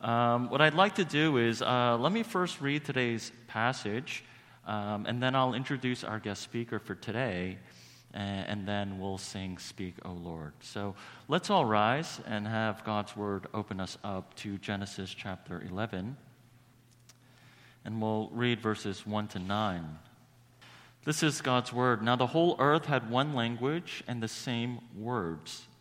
Um, what I'd like to do is uh, let me first read today's passage, um, and then I'll introduce our guest speaker for today, and, and then we'll sing Speak, O Lord. So let's all rise and have God's word open us up to Genesis chapter 11, and we'll read verses 1 to 9. This is God's word. Now the whole earth had one language and the same words.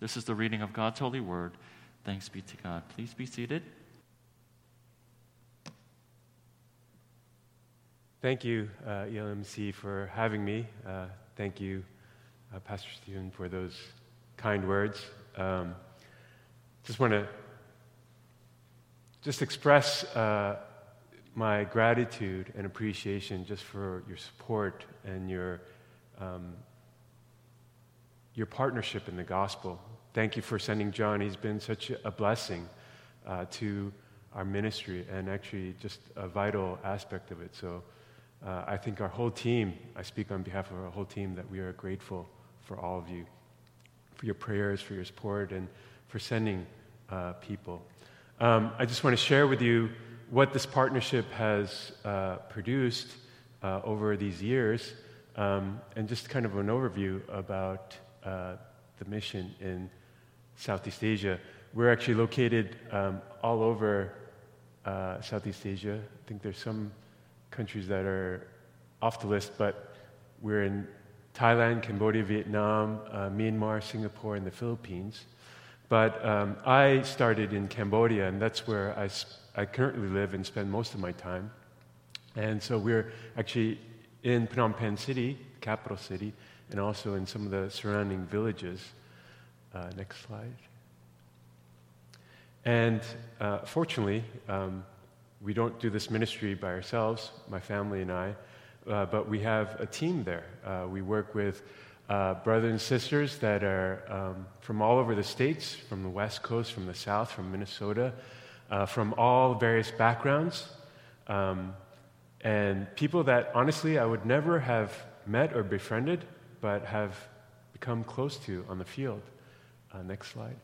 This is the reading of God's holy word. Thanks be to God. Please be seated. Thank you, uh, ELMC, for having me. Uh, thank you, uh, Pastor Stephen, for those kind words. Um, just want to just express uh, my gratitude and appreciation just for your support and your um, your partnership in the gospel. Thank you for sending John. He's been such a blessing uh, to our ministry and actually just a vital aspect of it. So uh, I think our whole team, I speak on behalf of our whole team, that we are grateful for all of you, for your prayers, for your support, and for sending uh, people. Um, I just want to share with you what this partnership has uh, produced uh, over these years um, and just kind of an overview about uh, the mission in Southeast Asia. We're actually located um, all over uh, Southeast Asia. I think there's some countries that are off the list, but we're in Thailand, Cambodia, Vietnam, uh, Myanmar, Singapore, and the Philippines. But um, I started in Cambodia, and that's where I, I currently live and spend most of my time. And so we're actually in Phnom Penh City, capital city, and also in some of the surrounding villages. Uh, next slide. And uh, fortunately, um, we don't do this ministry by ourselves, my family and I, uh, but we have a team there. Uh, we work with uh, brothers and sisters that are um, from all over the states, from the West Coast, from the South, from Minnesota, uh, from all various backgrounds, um, and people that honestly I would never have met or befriended but have become close to on the field. Uh, next slide.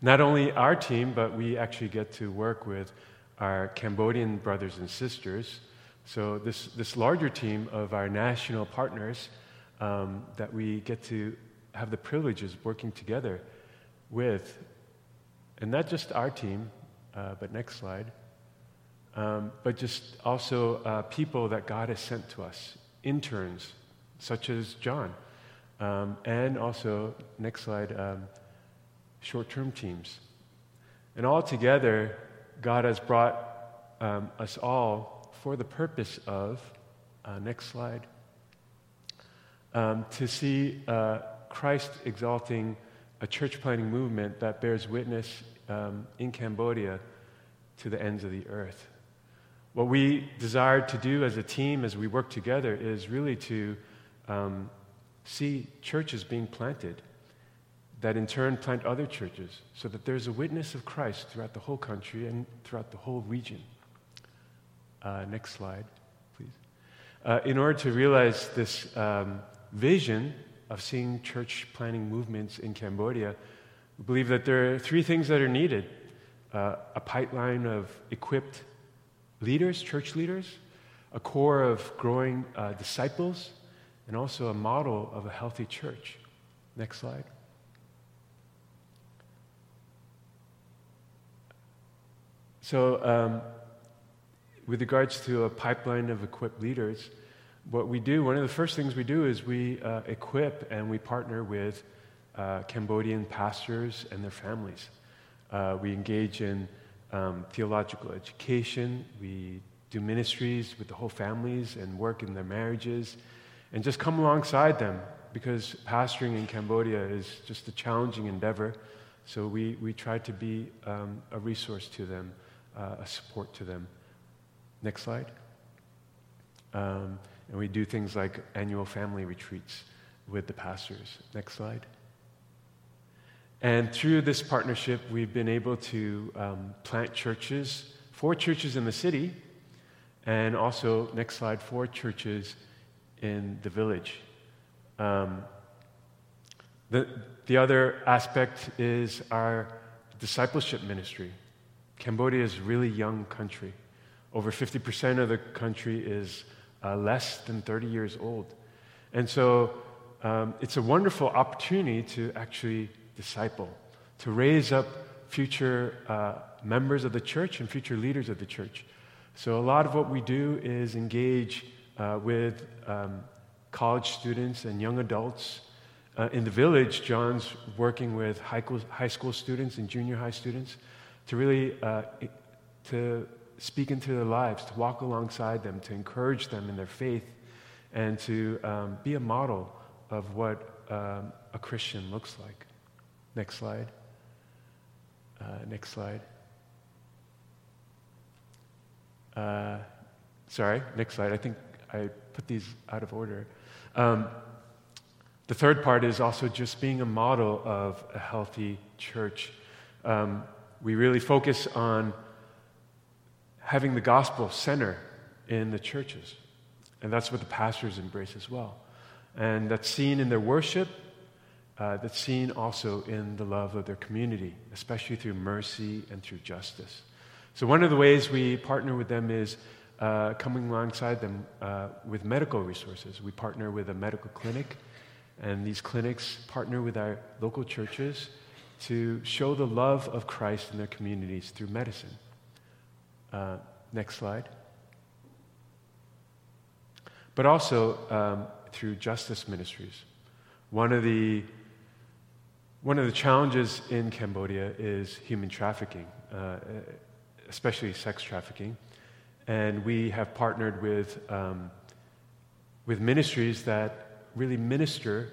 Not only our team, but we actually get to work with our Cambodian brothers and sisters. So, this, this larger team of our national partners um, that we get to have the privileges working together with, and not just our team, uh, but next slide, um, but just also uh, people that God has sent to us, interns, such as John. Um, and also, next slide, um, short term teams. And all together, God has brought um, us all for the purpose of, uh, next slide, um, to see uh, Christ exalting a church planting movement that bears witness um, in Cambodia to the ends of the earth. What we desire to do as a team, as we work together, is really to um, see churches being planted that in turn plant other churches so that there's a witness of Christ throughout the whole country and throughout the whole region. Uh, next slide, please. uh, in order to realize this um, vision of seeing church planting movements in Cambodia, we believe that there are three things that are needed uh, a pipeline of equipped leaders, church leaders, a core of growing uh, disciples, and also a model of a healthy church. Next slide. So, um, with regards to a pipeline of equipped leaders, what we do, one of the first things we do is we uh, equip and we partner with uh, Cambodian pastors and their families. Uh, we engage in um, theological education, we do ministries with the whole families and work in their marriages, and just come alongside them because pastoring in Cambodia is just a challenging endeavor. So we, we try to be um, a resource to them, uh, a support to them. Next slide. Um, and we do things like annual family retreats with the pastors. Next slide. And through this partnership, we've been able to um, plant churches, four churches in the city, and also, next slide, four churches in the village. Um, the, the other aspect is our discipleship ministry. Cambodia is a really young country. Over 50% of the country is uh, less than 30 years old. And so um, it's a wonderful opportunity to actually disciple, to raise up future uh, members of the church and future leaders of the church. So a lot of what we do is engage uh, with um, college students and young adults. Uh, in the village, John's working with high school, students and junior high students to really uh, to speak into their lives, to walk alongside them, to encourage them in their faith, and to um, be a model of what um, a Christian looks like. Next slide. Uh, next slide. Uh, sorry, next slide. I think I put these out of order. Um, the third part is also just being a model of a healthy church. Um, we really focus on having the gospel center in the churches. And that's what the pastors embrace as well. And that's seen in their worship, uh, that's seen also in the love of their community, especially through mercy and through justice. So, one of the ways we partner with them is uh, coming alongside them uh, with medical resources. We partner with a medical clinic, and these clinics partner with our local churches to show the love of Christ in their communities through medicine. Uh, next slide. But also um, through justice ministries. One of the one of the challenges in Cambodia is human trafficking, uh, especially sex trafficking. And we have partnered with, um, with ministries that really minister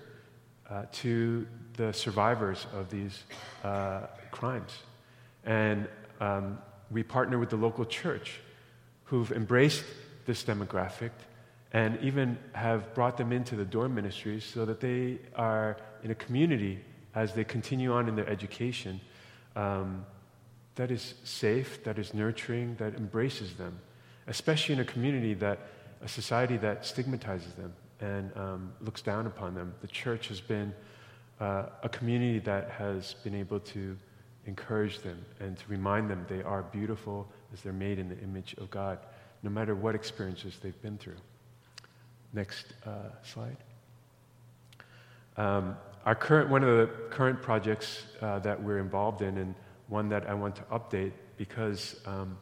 uh, to the survivors of these uh, crimes. And um, we partner with the local church who've embraced this demographic and even have brought them into the dorm ministries so that they are in a community as they continue on in their education um, that is safe, that is nurturing, that embraces them, especially in a community that, a society that stigmatizes them and um, looks down upon them. The church has been uh, a community that has been able to encourage them and to remind them they are beautiful as they're made in the image of God, no matter what experiences they've been through. Next uh, slide. Um, our current, one of the current projects uh, that we're involved in, and one that I want to update because um,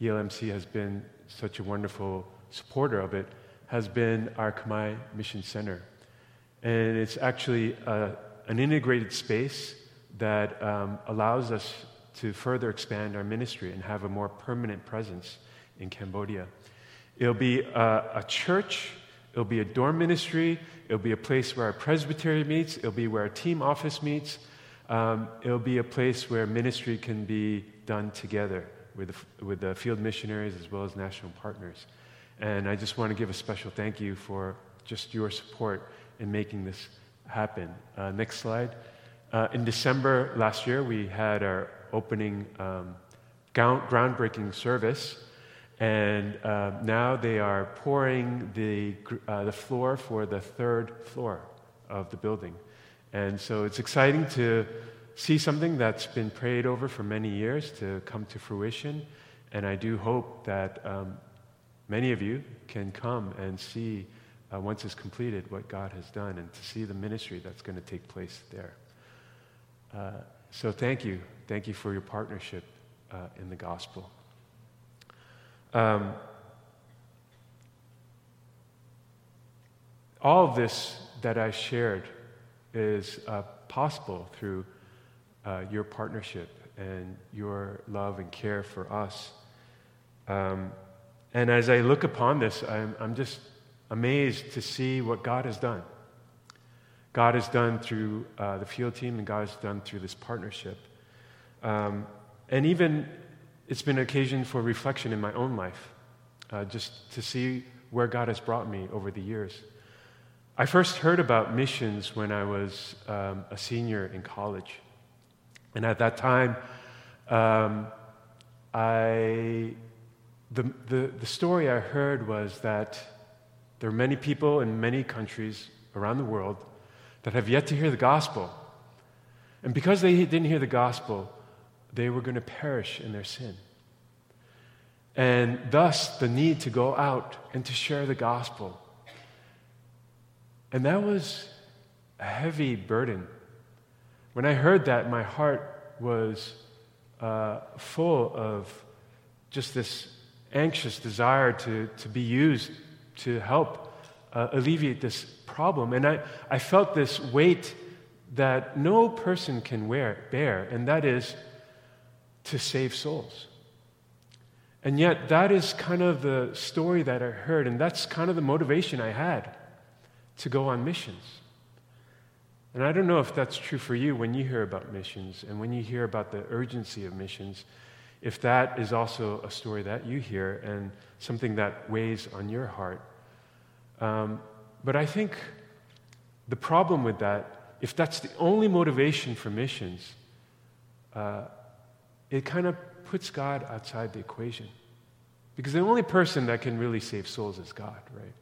ELMC has been such a wonderful supporter of it, has been our Khmer Mission Center. And it's actually uh, an integrated space that um, allows us to further expand our ministry and have a more permanent presence in Cambodia. It'll be a, a church, it'll be a dorm ministry, it'll be a place where our presbytery meets, it'll be where our team office meets, um, it'll be a place where ministry can be done together with the, with the field missionaries as well as national partners. And I just want to give a special thank you for just your support in making this happen. Uh, next slide. Uh, in December last year, we had our opening um, groundbreaking service, And uh, now they are pouring the, uh, the floor for the third floor of the building. And so it's exciting to see something that's been prayed over for many years to come to fruition. And I do hope that um, many of you can come and see, uh, once it's completed, what God has done and to see the ministry that's going to take place there. Uh, so thank you. Thank you for your partnership uh, in the gospel. Um, all of this that I shared is uh, possible through uh, your partnership and your love and care for us. Um, and as I look upon this, I'm, I'm just amazed to see what God has done. God has done through uh, the field team, and God has done through this partnership. Um, and even it's been an occasion for reflection in my own life, uh, just to see where God has brought me over the years. I first heard about missions when I was um, a senior in college. And at that time, um, I, the, the, the story I heard was that there are many people in many countries around the world that have yet to hear the gospel. And because they didn't hear the gospel, they were going to perish in their sin. And thus, the need to go out and to share the gospel. And that was a heavy burden. When I heard that, my heart was uh, full of just this anxious desire to, to be used to help uh, alleviate this problem. And I, I felt this weight that no person can wear, bear, and that is to save souls. And yet, that is kind of the story that I heard, and that's kind of the motivation I had to go on missions. And I don't know if that's true for you when you hear about missions and when you hear about the urgency of missions, if that is also a story that you hear and something that weighs on your heart. Um, but I think the problem with that, if that's the only motivation for missions, uh, it kind of puts God outside the equation. Because the only person that can really save souls is God, right?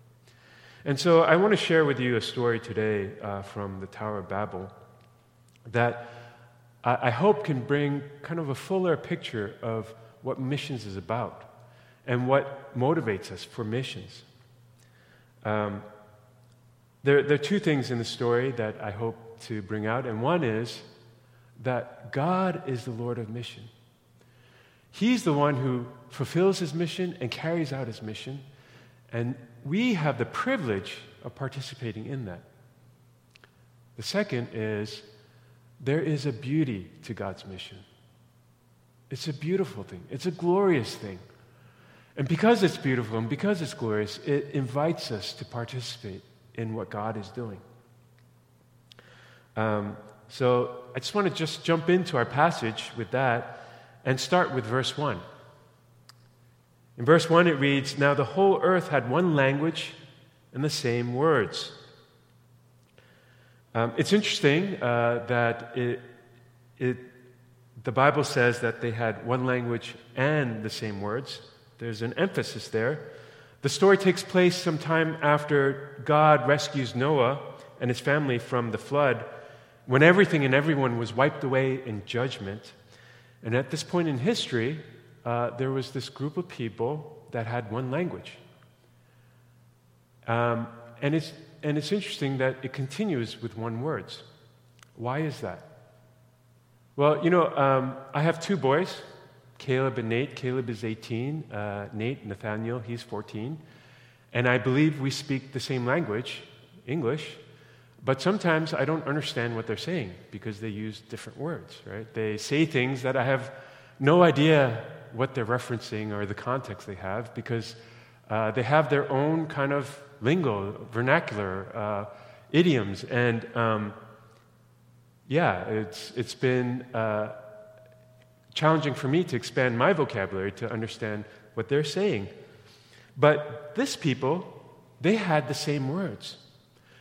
And so I want to share with you a story today uh, from the Tower of Babel that I, I hope can bring kind of a fuller picture of what missions is about and what motivates us for missions. Um, there, there, are two things in the story that I hope to bring out, and one is that God is the Lord of mission. He's the one who fulfills his mission and carries out his mission. And we have the privilege of participating in that. The second is there is a beauty to God's mission. It's a beautiful thing, it's a glorious thing. And because it's beautiful and because it's glorious, it invites us to participate in what God is doing. Um, so I just want to just jump into our passage with that and start with verse 1. In verse 1, it reads Now the whole earth had one language and the same words. Um, it's interesting uh, that it, it, the Bible says that they had one language and the same words. There's an emphasis there. The story takes place sometime after God rescues Noah and his family from the flood, when everything and everyone was wiped away in judgment. And at this point in history, uh, there was this group of people that had one language. Um, and, it's, and it's interesting that it continues with one words. Why is that? Well, you know, um, I have two boys, Caleb and Nate. Caleb is 18, uh, Nate, Nathaniel, he's 14. And I believe we speak the same language, English, but sometimes I don't understand what they're saying because they use different words, right? They say things that I have no idea what they're referencing or the context they have because uh, they have their own kind of lingo, vernacular, uh, idioms. And um, yeah, it's, it's been uh, challenging for me to expand my vocabulary to understand what they're saying. But this people, they had the same words.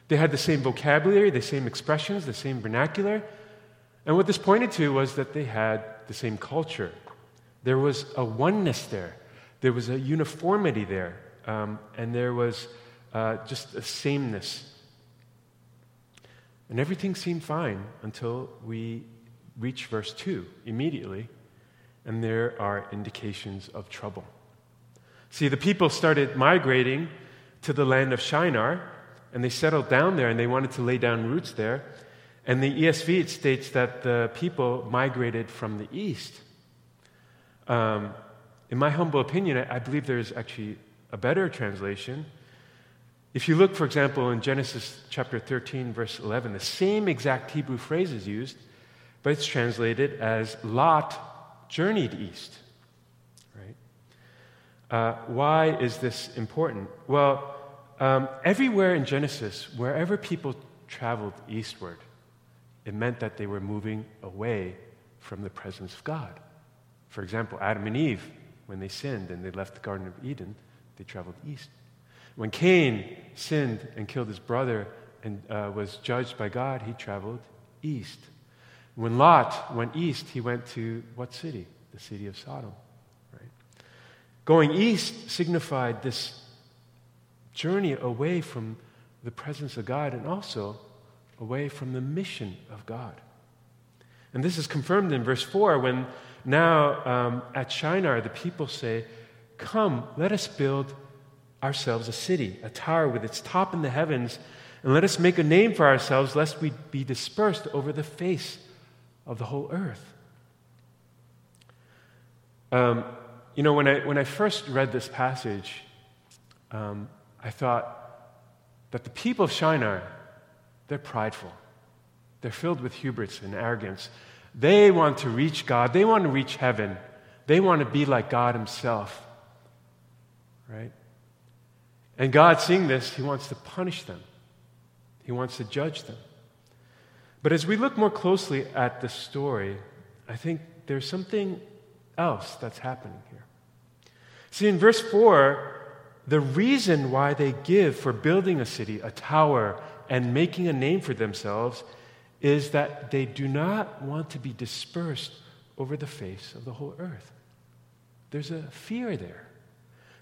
They had the same vocabulary, the same expressions, the same vernacular. And what this pointed to was that they had the same culture. There was a oneness there. There was a uniformity there, um, and there was uh, just a sameness. And everything seemed fine until we reach verse 2 immediately, and there are indications of trouble. See, the people started migrating to the land of Shinar, and they settled down there and they wanted to lay down roots there. And the ESV it states that the people migrated from the east. Um, in my humble opinion, I, I believe there's actually a better translation. If you look, for example, in Genesis chapter 13, verse 11, the same exact Hebrew phrase is used, but it's translated as Lot journeyed east. Uh, why is this important? Well, um, everywhere in Genesis, wherever people traveled eastward, it meant that they were moving away from the presence of God. For example, Adam and Eve, when they sinned and they left the Garden of Eden, they traveled east. When Cain sinned and killed his brother and uh, was judged by God, he traveled east. When Lot went east, he went to what city? The city of Sodom. Right? Going east signified this journey away from the presence of God and also away from the mission of God. And this is confirmed in verse 4 when now um, at Shinar the people say, Come, let us build ourselves a city, a tower with its top in the heavens, and let us make a name for ourselves, lest we be dispersed over the face of the whole earth. Um, you know, when I, when I first read this passage, um, I thought that the people of Shinar, they're prideful. They're filled with hubris and arrogance. They want to reach God, they want to reach heaven, they want to be like God Himself. Right? And God, seeing this, He wants to punish them, He wants to judge them. But as we look more closely at the story, I think there's something else that's happening here. See, in verse 4, the reason why they give for building a city, a tower, and making a name for themselves is that they do not want to be dispersed over the face of the whole earth. There's a fear there.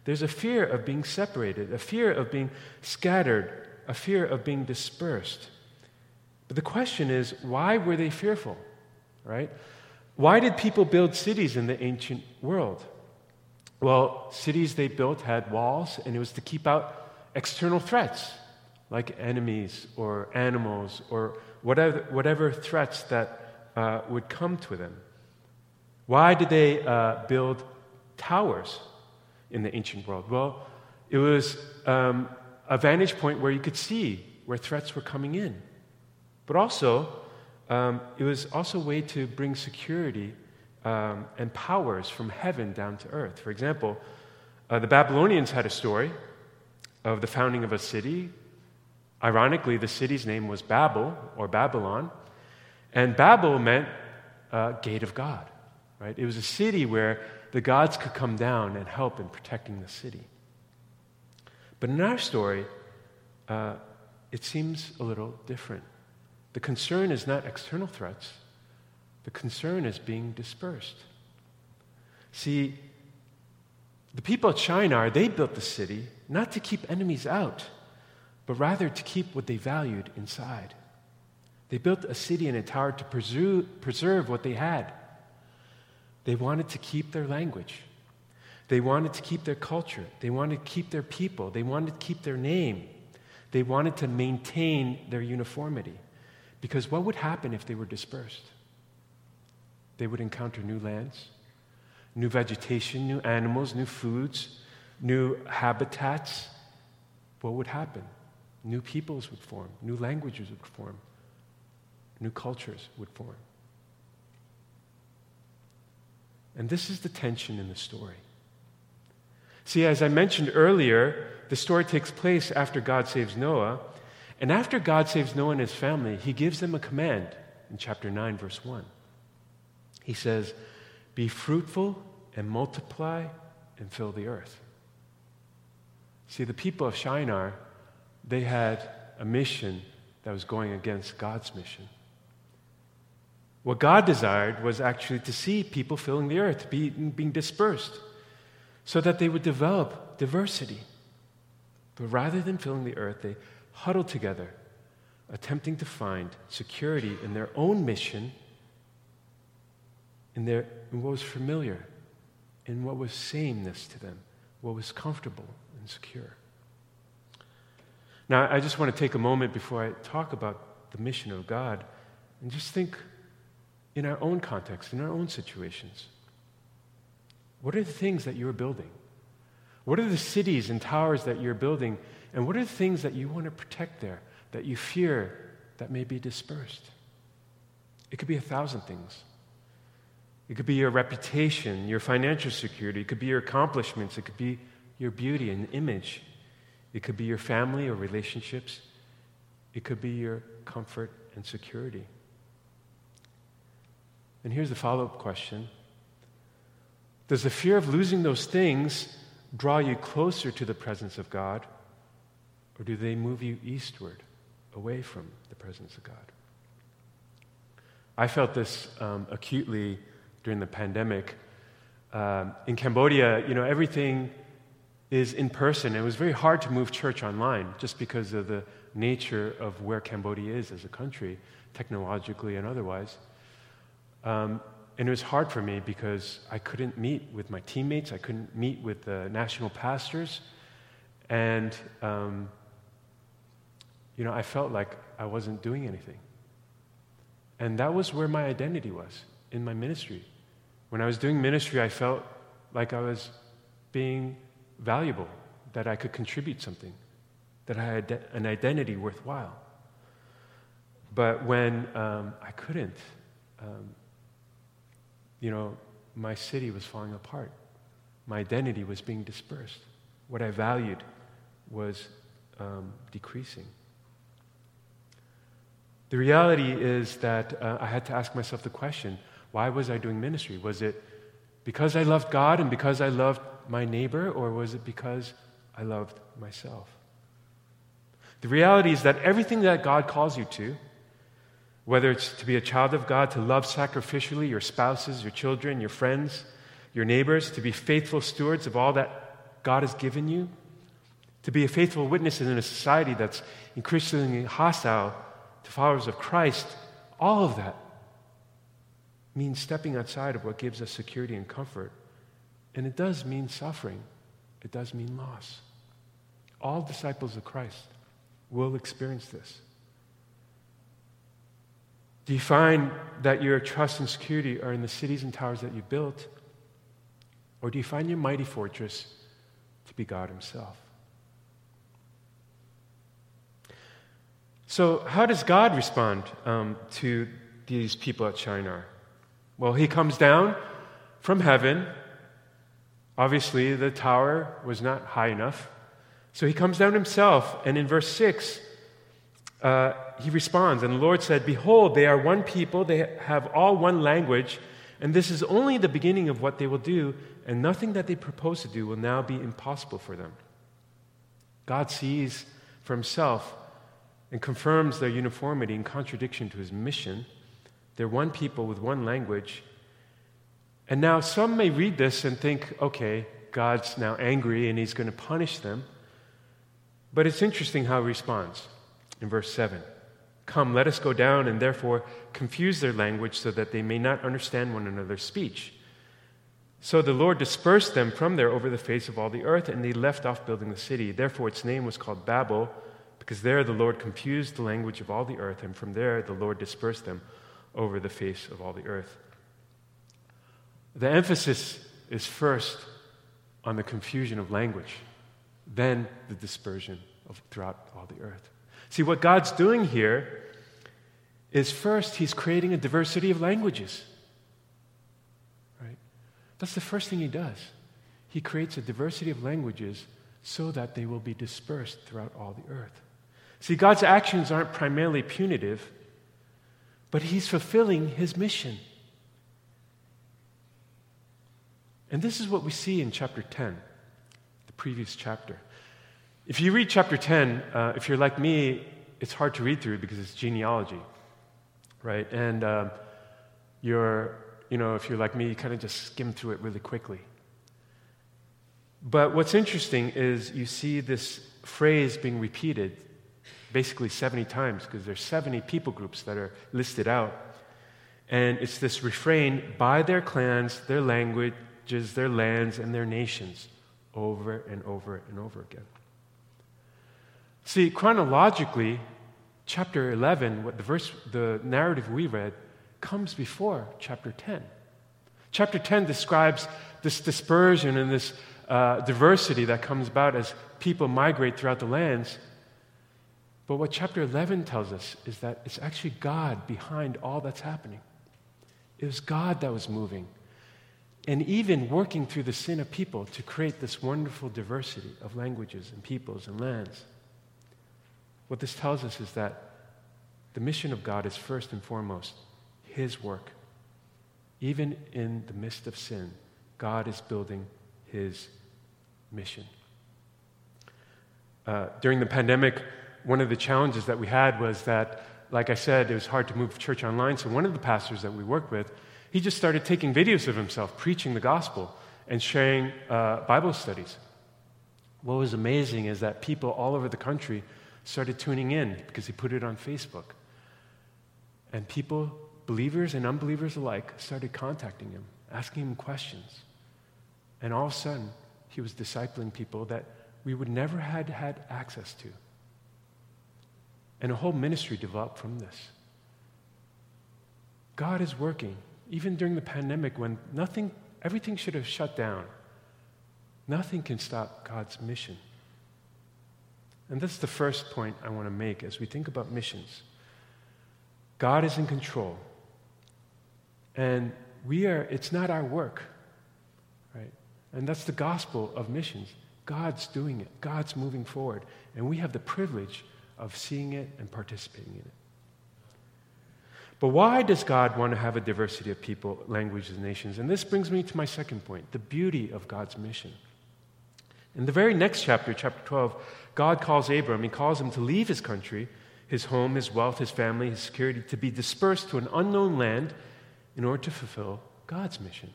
There's a fear of being separated, a fear of being scattered, a fear of being dispersed. But the question is why were they fearful? Right? Why did people build cities in the ancient world? Well, cities they built had walls, and it was to keep out external threats like enemies or animals or whatever, whatever threats that uh, would come to them. Why did they uh, build towers in the ancient world? Well, it was um, a vantage point where you could see where threats were coming in. But also, um, it was also a way to bring security um, and powers from heaven down to earth. For example, uh, the Babylonians had a story of the founding of a city. Ironically, the city's name was Babel or Babylon, and Babel meant uh, gate of God. Right? It was a city where the gods could come down and help in protecting the city. But in our story, uh, it seems a little different. The concern is not external threats, the concern is being dispersed. See, the people of Shinar, they built the city not to keep enemies out, but rather to keep what they valued inside. They built a city and a tower to preserve, what they had. They wanted to keep their language. They wanted to keep their culture. They wanted to keep their people. They wanted to keep their name. They wanted to maintain their uniformity. Because what would happen if they were dispersed? They would encounter new lands, new vegetation, new animals, new foods, new habitats. What would happen? New peoples would form, new languages would form, new cultures would form. And this is the tension in the story. See, as I mentioned earlier, the story takes place after God saves Noah. And after God saves Noah and his family, he gives them a command in chapter 9, verse 1. He says, Be fruitful and multiply and fill the earth. See, the people of Shinar, they had a mission that was going against God's mission. What God desired was actually to see people filling the earth, be, being dispersed. so that they would develop diversity. But rather than filling the earth, they huddled together, attempting to find security in their own mission, in, their, in what was familiar, in what was sameness to them, what was comfortable and secure. Now, I just want to take a moment before I talk about the mission of God and just think in our own context, in our own situations. What are the things that you're building? What are the cities and towers that you're building? And what are the things that you want to protect there that you fear that may be dispersed? It could be a thousand things. It could be your reputation, your financial security. It could be your accomplishments. It could be your beauty and image. It could be your family or relationships. It could be your comfort and security. And here's the follow up question Does the fear of losing those things draw you closer to the presence of God, or do they move you eastward, away from the presence of God? I felt this um, acutely during the pandemic. Um, in Cambodia, you know, everything is in person. It was very hard to move church online just because of the nature of where Cambodia is as a country, technologically and otherwise. Um, and it was hard for me because I couldn't meet with my teammates, I couldn't meet with the national pastors, and um, you know, I felt like I wasn't doing anything. And that was where my identity was in my ministry. When I was doing ministry, I felt like I was being valuable, that I could contribute something, that I had an identity worthwhile. But when um, I couldn't, um, you know, my city was falling apart. My identity was being dispersed. What I valued was um, decreasing. The reality is that uh, I had to ask myself the question why was I doing ministry? Was it because I loved God and because I loved my neighbor, or was it because I loved myself? The reality is that everything that God calls you to, whether it's to be a child of God, to love sacrificially your spouses, your children, your friends, your neighbors, to be faithful stewards of all that God has given you, to be a faithful witness in a society that's increasingly hostile to followers of Christ, all of that means stepping outside of what gives us security and comfort and it does mean suffering, it does mean loss. All disciples of Christ will experience this. Do you find that your trust and security are in the cities and towers that you built? Or do you find your mighty fortress to be God Himself? So, how does God respond um, to these people at Shinar? Well, He comes down from heaven Obviously, the tower was not high enough. So he comes down himself, and in verse 6, uh, he responds, And the Lord said, Behold, they are one people, they have all one language, and this is only the beginning of what they will do, and nothing that they propose to do will now be impossible for them. God sees for himself and confirms their uniformity in contradiction to his mission. They're one people with one language, and now some may read this and think, okay, God's now angry and he's going to punish them. But it's interesting how he responds in verse 7. Come, let us go down and therefore confuse their language so that they may not understand one another's speech. So the Lord dispersed them from there over the face of all the earth, and they left off building the city. Therefore, its name was called Babel, because there the Lord confused the language of all the earth, and from there the Lord dispersed them over the face of all the earth. The emphasis is first on the confusion of language, then the dispersion of, throughout all the earth. See, what God's doing here is first, He's creating a diversity of languages. Right? That's the first thing He does. He creates a diversity of languages so that they will be dispersed throughout all the earth. See, God's actions aren't primarily punitive, but He's fulfilling His mission. And this is what we see in chapter 10, the previous chapter. If you read chapter 10, uh, if you're like me, it's hard to read through because it's genealogy, right? And um, you're, you know, if you're like me, you kind of just skim through it really quickly. But what's interesting is you see this phrase being repeated basically 70 times because there's 70 people groups that are listed out. And it's this refrain by their clans, their their lands, and their nations over and over and over again. See, chronologically, chapter 11, what the verse, the narrative we read, comes before chapter 10. Chapter 10 describes this dispersion and this uh, diversity that comes about as people migrate throughout the lands. But what chapter 11 tells us is that it's actually God behind all that's happening. It was God that was moving and even working through the sin of people to create this wonderful diversity of languages and peoples and lands. What this tells us is that the mission of God is first and foremost His work. Even in the midst of sin, God is building His mission. Uh, during the pandemic, one of the challenges that we had was that, like I said, it was hard to move church online. So, one of the pastors that we worked with he just started taking videos of himself preaching the gospel and sharing uh, Bible studies. What was amazing is that people all over the country started tuning in because he put it on Facebook. And people, believers and unbelievers alike, started contacting him, asking him questions. And all of a sudden, he was discipling people that we would never had had access to. And a whole ministry developed from this. God is working even during the pandemic when nothing, everything should have shut down, nothing can stop God's mission. And that's the first point I want to make as we think about missions. God is in control. And we are, it's not our work, right? And that's the gospel of missions. God's doing it, God's moving forward. And we have the privilege of seeing it and participating in it. But why does God want to have a diversity of people, languages, and nations? And this brings me to my second point the beauty of God's mission. In the very next chapter, chapter 12, God calls Abram, he calls him to leave his country, his home, his wealth, his family, his security, to be dispersed to an unknown land in order to fulfill God's mission.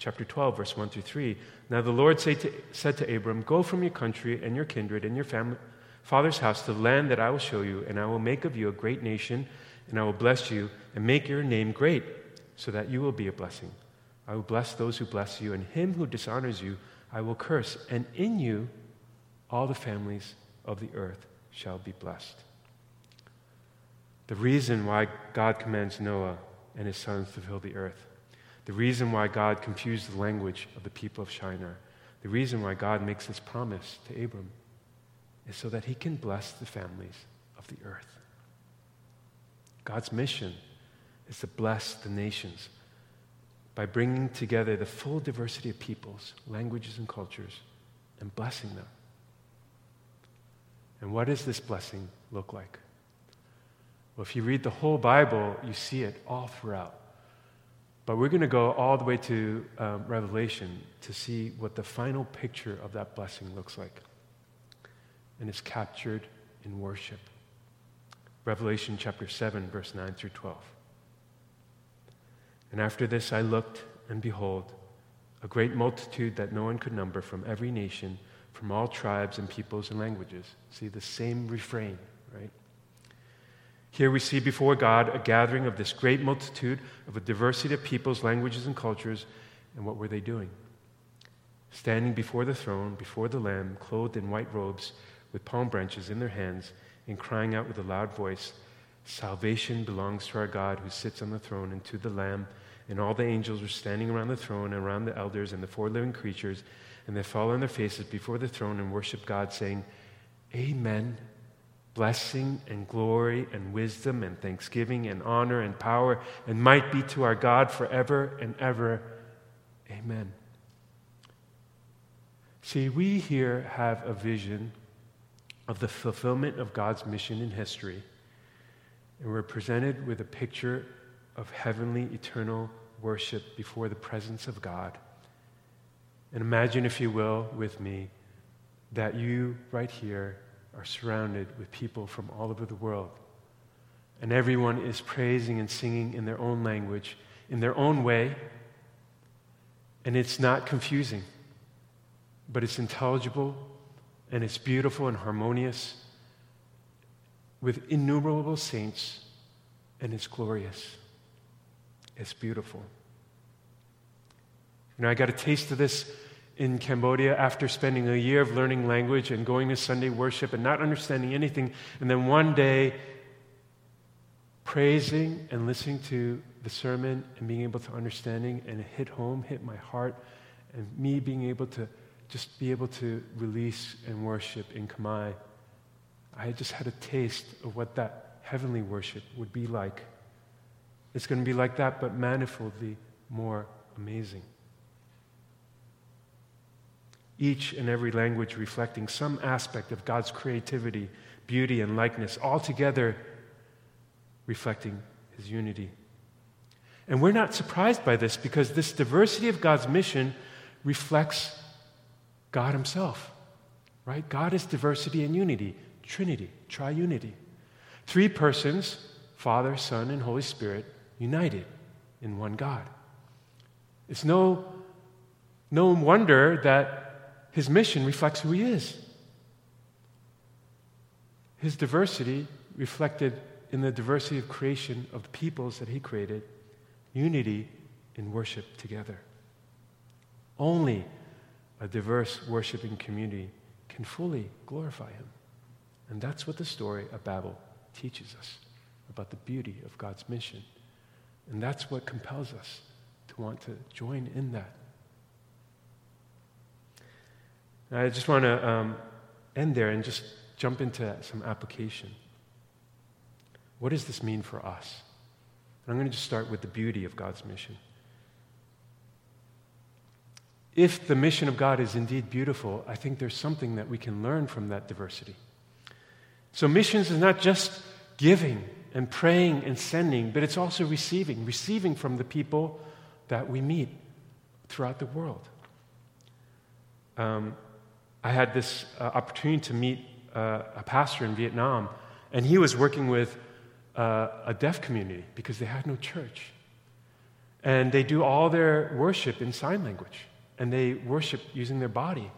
Chapter 12, verse 1 through 3. Now the Lord to, said to Abram, Go from your country and your kindred and your family, father's house to the land that I will show you, and I will make of you a great nation and I will bless you and make your name great, so that you will be a blessing. I will bless those who bless you, and him who dishonors you I will curse, and in you all the families of the earth shall be blessed. The reason why God commands Noah and his sons to fill the earth, the reason why God confused the language of the people of Shinar, the reason why God makes this promise to Abram is so that he can bless the families of the earth. God's mission is to bless the nations by bringing together the full diversity of peoples, languages, and cultures and blessing them. And what does this blessing look like? Well, if you read the whole Bible, you see it all throughout. But we're going to go all the way to um, Revelation to see what the final picture of that blessing looks like. And it's captured in worship. Revelation chapter 7, verse 9 through 12. And after this I looked, and behold, a great multitude that no one could number from every nation, from all tribes and peoples and languages. See the same refrain, right? Here we see before God a gathering of this great multitude of a diversity of peoples, languages, and cultures. And what were they doing? Standing before the throne, before the Lamb, clothed in white robes, with palm branches in their hands and crying out with a loud voice, Salvation belongs to our God who sits on the throne and to the Lamb. And all the angels were standing around the throne and around the elders and the four living creatures, and they fall on their faces before the throne and worship God, saying, Amen. Blessing and glory and wisdom and thanksgiving and honor and power and might be to our God forever and ever. Amen. See, we here have a vision of the fulfillment of God's mission in history. And we're presented with a picture of heavenly, eternal worship before the presence of God. And imagine, if you will, with me, that you right here are surrounded with people from all over the world. And everyone is praising and singing in their own language, in their own way. And it's not confusing. but it's intelligible and it's beautiful and harmonious with innumerable saints, and it's glorious. It's beautiful. You know, I got a taste of this in Cambodia after spending a year of learning language and going to Sunday worship and not understanding anything. And then one day, praising and listening to the sermon and being able to understanding and it hit home, hit my heart, and me being able to just be able to release and worship in Khmer. I just had a taste of what that heavenly worship would be like. It's going to be like that, but manifoldly more amazing each and every language reflecting some aspect of God's creativity, beauty, and likeness, all together reflecting His unity. And we're not surprised by this because this diversity of God's mission reflects God Himself, right? God is diversity and unity, Trinity, triunity. Three persons, Father, Son, and Holy Spirit, united in one God. It's no, no wonder that his mission reflects who he is. His diversity reflected in the diversity of creation of the peoples that he created, unity in worship together. Only a diverse worshiping community can fully glorify him. And that's what the story of Babel teaches us about the beauty of God's mission. And that's what compels us to want to join in that I just want to um, end there and just jump into some application. What does this mean for us? And I'm going to just start with the beauty of God's mission. If the mission of God is indeed beautiful, I think there's something that we can learn from that diversity. So, missions is not just giving and praying and sending, but it's also receiving, receiving from the people that we meet throughout the world. Um, I had this uh, opportunity to meet uh, a pastor in Vietnam, and he was working with uh, a deaf community because they had no church. And they do all their worship in sign language, and they worship using their body.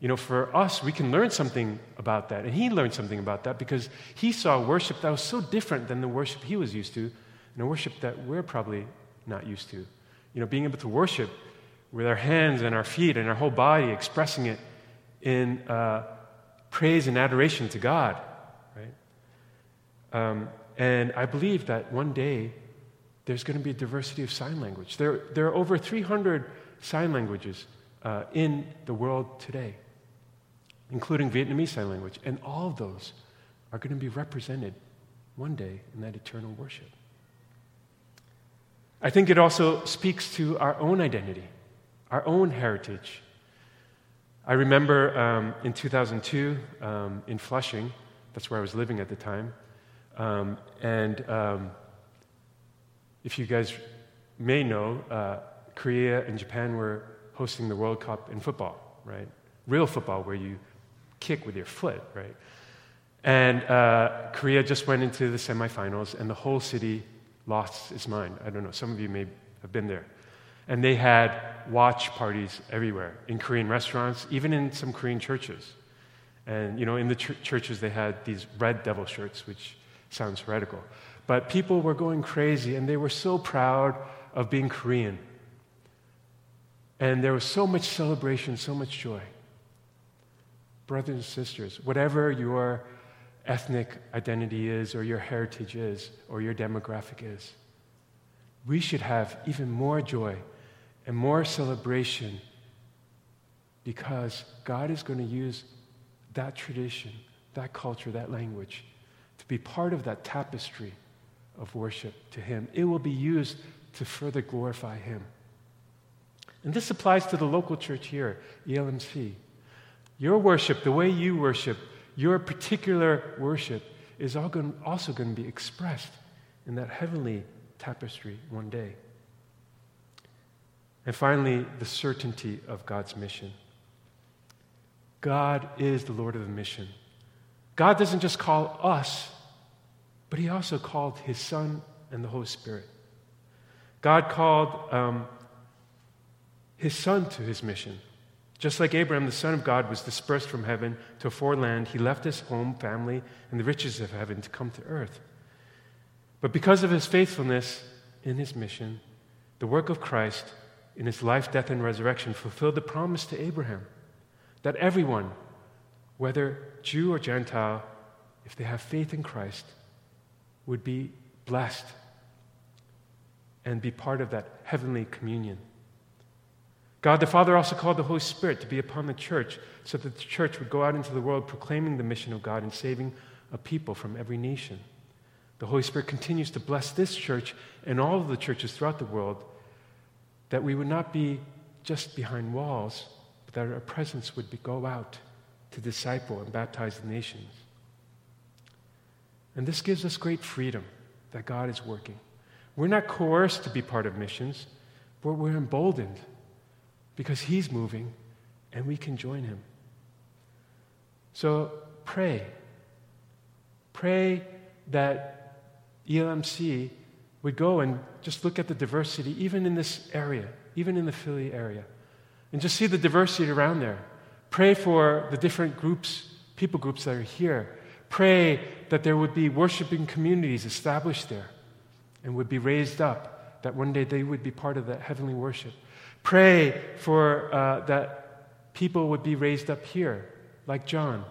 You know, for us, we can learn something about that. And he learned something about that because he saw worship that was so different than the worship he was used to, and a worship that we're probably not used to. You know, being able to worship with our hands and our feet and our whole body, expressing it in uh, praise and adoration to God, right? Um, and I believe that one day there's going to be a diversity of sign language. There, there are over 300 sign languages uh, in the world today, including Vietnamese Sign Language, and all of those are going to be represented one day in that eternal worship. I think it also speaks to our own identity, our own heritage, I remember um, in 2002 um, in Flushing, that's where I was living at the time, um, and um, if you guys may know, uh, Korea and Japan were hosting the World Cup in football, right? Real football, where you kick with your foot, right? And uh, Korea just went into the semifinals, and the whole city lost its mind. I don't know, some of you may have been there. And they had watch parties everywhere in Korean restaurants, even in some Korean churches. And, you know, in the ch- churches, they had these red devil shirts, which sounds heretical. But people were going crazy, and they were so proud of being Korean. And there was so much celebration, so much joy. Brothers and sisters, whatever your ethnic identity is, or your heritage is, or your demographic is, we should have even more joy and more celebration because God is going to use that tradition, that culture, that language to be part of that tapestry of worship to Him. It will be used to further glorify Him. And this applies to the local church here, ELMC. Your worship, the way you worship, your particular worship, is going, also going to be expressed in that heavenly tapestry one day. And finally, the certainty of God's mission. God is the Lord of the mission. God doesn't just call us, but He also called His Son and the Holy Spirit. God called um, His Son to His mission. Just like Abraham, the Son of God, was dispersed from heaven to a foreign land, he left his home, family, and the riches of heaven to come to earth. But because of his faithfulness in his mission, the work of Christ in his life, death, and resurrection fulfilled the promise to Abraham that everyone, whether Jew or Gentile, if they have faith in Christ, would be blessed and be part of that heavenly communion. God the Father also called the Holy Spirit to be upon the church so that the church would go out into the world proclaiming the mission of God and saving a people from every nation. The Holy Spirit continues to bless this church and all of the churches throughout the world that we would not be just behind walls, but that our presence would be, go out to disciple and baptize the nations. And this gives us great freedom that God is working. We're not coerced to be part of missions, but we're emboldened because He's moving and we can join Him. So pray. Pray that ELMC would go and just look at the diversity, even in this area, even in the Philly area, and just see the diversity around there. Pray for the different groups, people groups that are here. Pray that there would be worshiping communities established there and would be raised up, that one day they would be part of that heavenly worship. Pray for uh, that people would be raised up here, like John,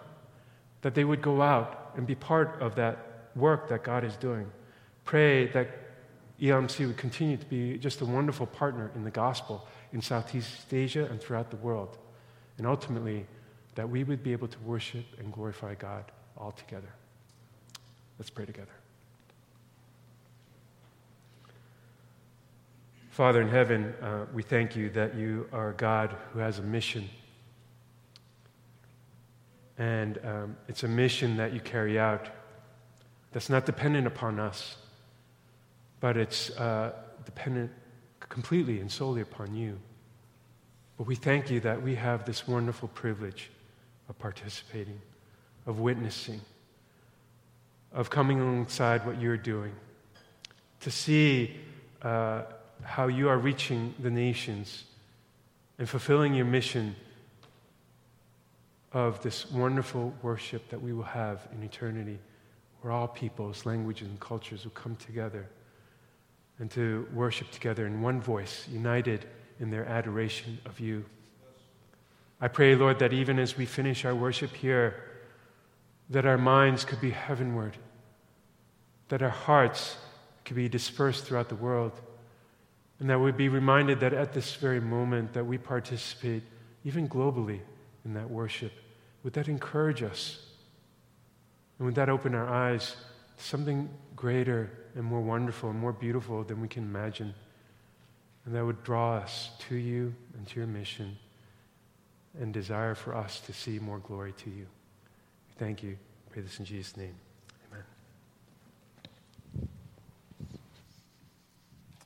that they would go out and be part of that work that God is doing. Pray that ELMC would continue to be just a wonderful partner in the gospel in Southeast Asia and throughout the world. And ultimately, that we would be able to worship and glorify God all together. Let's pray together. Father in heaven, uh, we thank you that you are God who has a mission. And um, it's a mission that you carry out that's not dependent upon us, but it's uh, dependent completely and solely upon you. But we thank you that we have this wonderful privilege of participating, of witnessing, of coming alongside what you're doing, to see. Uh, how you are reaching the nations and fulfilling your mission of this wonderful worship that we will have in eternity, where all peoples, languages, and cultures will come together and to worship together in one voice, united in their adoration of you. I pray, Lord, that even as we finish our worship here, that our minds could be heavenward, that our hearts could be dispersed throughout the world and that we'd be reminded that at this very moment that we participate, even globally, in that worship. Would that encourage us? And would that open our eyes to something greater and more wonderful and more beautiful than we can imagine? And that would draw us to you and to your mission and desire for us to see more glory to you. We thank you. Pray this in Jesus' name.